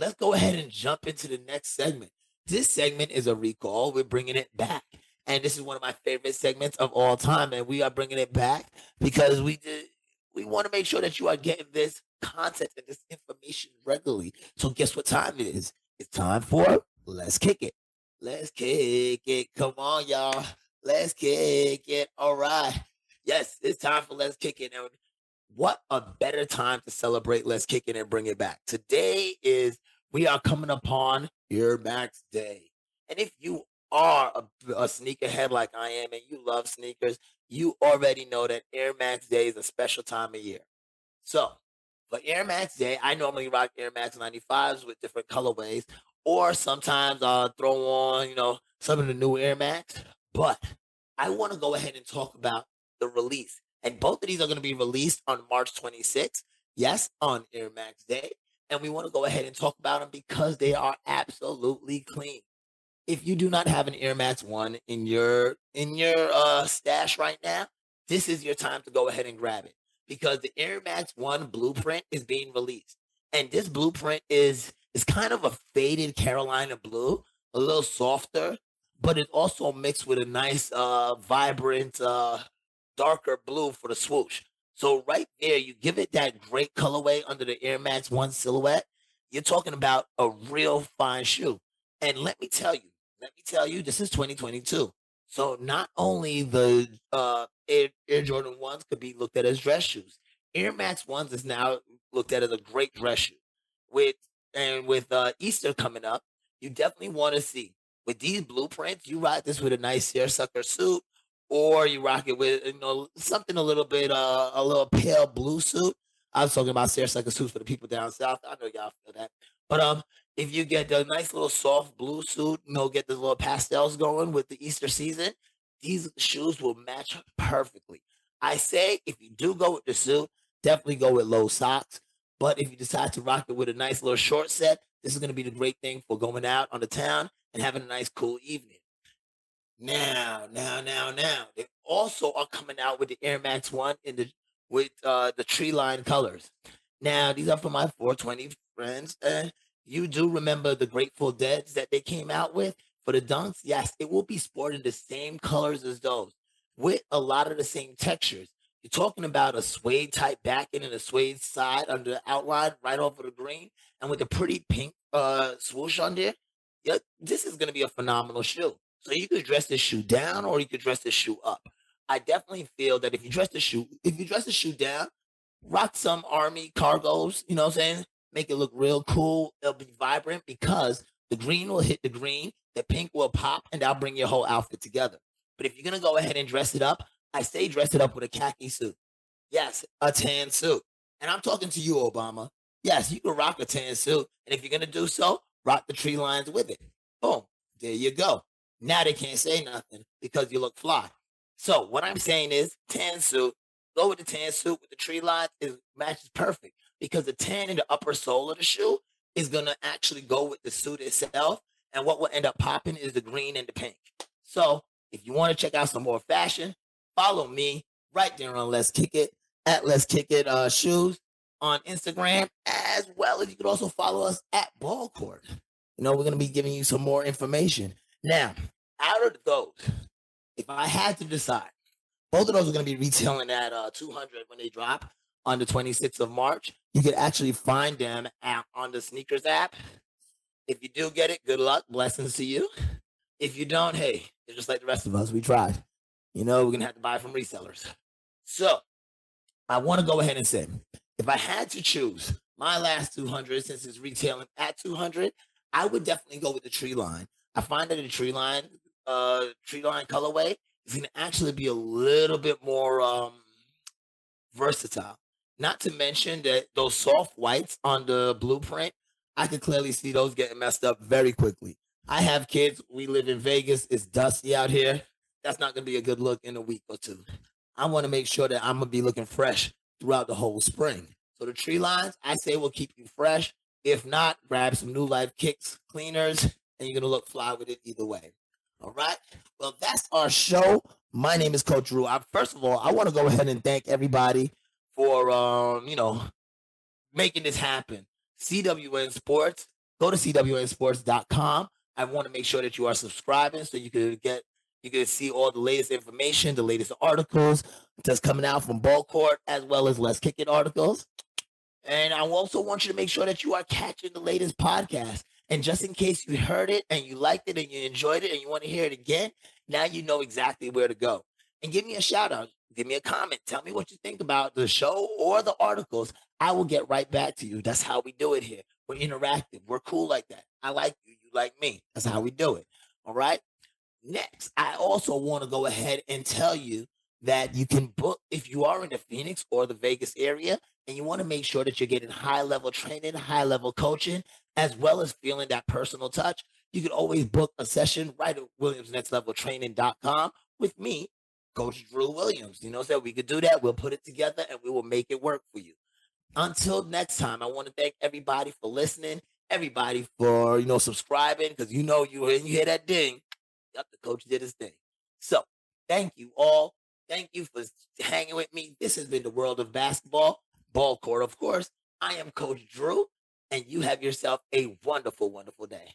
let's go ahead and jump into the next segment. This segment is a recall. We're bringing it back. And this is one of my favorite segments of all time. And we are bringing it back because we did, we want to make sure that you are getting this content and this information regularly. So guess what time it is? It's time for Let's Kick It. Let's kick it. Come on, y'all. Let's kick it. All right. Yes, it's time for Let's Kick It. And what a better time to celebrate Let's Kick It and bring it back. Today is we are coming upon Air Max Day. And if you are a, a sneakerhead like I am and you love sneakers, you already know that Air Max Day is a special time of year. So for Air Max Day, I normally rock Air Max 95s with different colorways, or sometimes I'll throw on, you know, some of the new Air Max. But I want to go ahead and talk about the release. And both of these are going to be released on March 26th. Yes, on Air Max Day. And we want to go ahead and talk about them because they are absolutely clean. If you do not have an Air Max 1 in your in your uh, stash right now, this is your time to go ahead and grab it because the Air Max 1 blueprint is being released. And this blueprint is is kind of a faded Carolina blue, a little softer, but it's also mixed with a nice uh vibrant uh darker blue for the swoosh. So right there, you give it that great colorway under the Air Max One silhouette. You're talking about a real fine shoe. And let me tell you, let me tell you, this is 2022. So not only the uh, Air, Air Jordan ones could be looked at as dress shoes, Air Max ones is now looked at as a great dress shoe. With and with uh, Easter coming up, you definitely want to see with these blueprints. You ride this with a nice seersucker suit, or you rock it with you know something a little bit uh, a little pale blue suit. I was talking about seersucker suits for the people down south. I know y'all feel that, but um, if you get the nice little soft blue suit, you know, get the little pastels going with the Easter season, these shoes will match perfectly. I say if you do go with the suit, definitely go with low socks. But if you decide to rock it with a nice little short set, this is going to be the great thing for going out on the town and having a nice cool evening. Now, now, now, now, they also are coming out with the Air Max One in the with uh, the tree line colors. Now, these are for my 420 friends. Uh, you do remember the Grateful Deads that they came out with for the dunks? Yes, it will be sporting the same colors as those with a lot of the same textures. You're talking about a suede type backing and a suede side under the outline right off of the green and with a pretty pink uh, swoosh on there. Yeah, this is going to be a phenomenal shoe. So you could dress this shoe down or you could dress this shoe up. I definitely feel that if you dress the shoe, if you dress the shoe down, rock some army cargos, you know what I'm saying? Make it look real cool. It'll be vibrant because the green will hit the green, the pink will pop, and that'll bring your whole outfit together. But if you're gonna go ahead and dress it up, I say dress it up with a khaki suit. Yes, a tan suit. And I'm talking to you, Obama. Yes, you can rock a tan suit. And if you're gonna do so, rock the tree lines with it. Boom. There you go. Now they can't say nothing because you look fly. So what I'm saying is tan suit, go with the tan suit with the tree lines is matches perfect because the tan in the upper sole of the shoe is gonna actually go with the suit itself. And what will end up popping is the green and the pink. So if you want to check out some more fashion, follow me right there on Let's Kick It at Let's Kick It uh, Shoes on Instagram, as well as you can also follow us at Ball Court. You know, we're gonna be giving you some more information. Now, out of those, if I had to decide, both of those are going to be retailing at uh, 200 when they drop on the 26th of March. You can actually find them at, on the sneakers app. If you do get it, good luck. Blessings to you. If you don't, hey, just like the rest of us. We tried. You know, we're going to have to buy from resellers. So I want to go ahead and say, if I had to choose my last 200, since it's retailing at 200, I would definitely go with the tree line. I find that the tree line, uh, tree line colorway is going to actually be a little bit more um, versatile. Not to mention that those soft whites on the blueprint, I can clearly see those getting messed up very quickly. I have kids. We live in Vegas. It's dusty out here. That's not going to be a good look in a week or two. I want to make sure that I'm going to be looking fresh throughout the whole spring. So the tree lines, I say, will keep you fresh. If not, grab some new life kicks cleaners and you're to look fly with it either way. All right. Well, that's our show. My name is Coach Drew. I, first of all, I want to go ahead and thank everybody for, um, you know, making this happen. CWN Sports, go to cwnsports.com. I want to make sure that you are subscribing so you can get you can see all the latest information, the latest articles that's coming out from Ball Court, as well as Let's Kick It articles. And I also want you to make sure that you are catching the latest podcast. And just in case you heard it and you liked it and you enjoyed it and you want to hear it again, now you know exactly where to go. And give me a shout out, give me a comment, tell me what you think about the show or the articles. I will get right back to you. That's how we do it here. We're interactive. We're cool like that. I like you. You like me. That's how we do it. All right. Next, I also want to go ahead and tell you that you can book if you are in the Phoenix or the Vegas area and you want to make sure that you're getting high level training, high level coaching, as well as feeling that personal touch. You can always book a session right at WilliamsNextLevelTraining.com with me, Coach Drew Williams. You know, so we could do that. We'll put it together and we will make it work for you. Until next time, I want to thank everybody for listening, everybody for you know subscribing because you know you you hear that ding, yep, the coach did his thing. So thank you all. Thank you for hanging with me. This has been the world of basketball, ball court, of course. I am Coach Drew, and you have yourself a wonderful, wonderful day.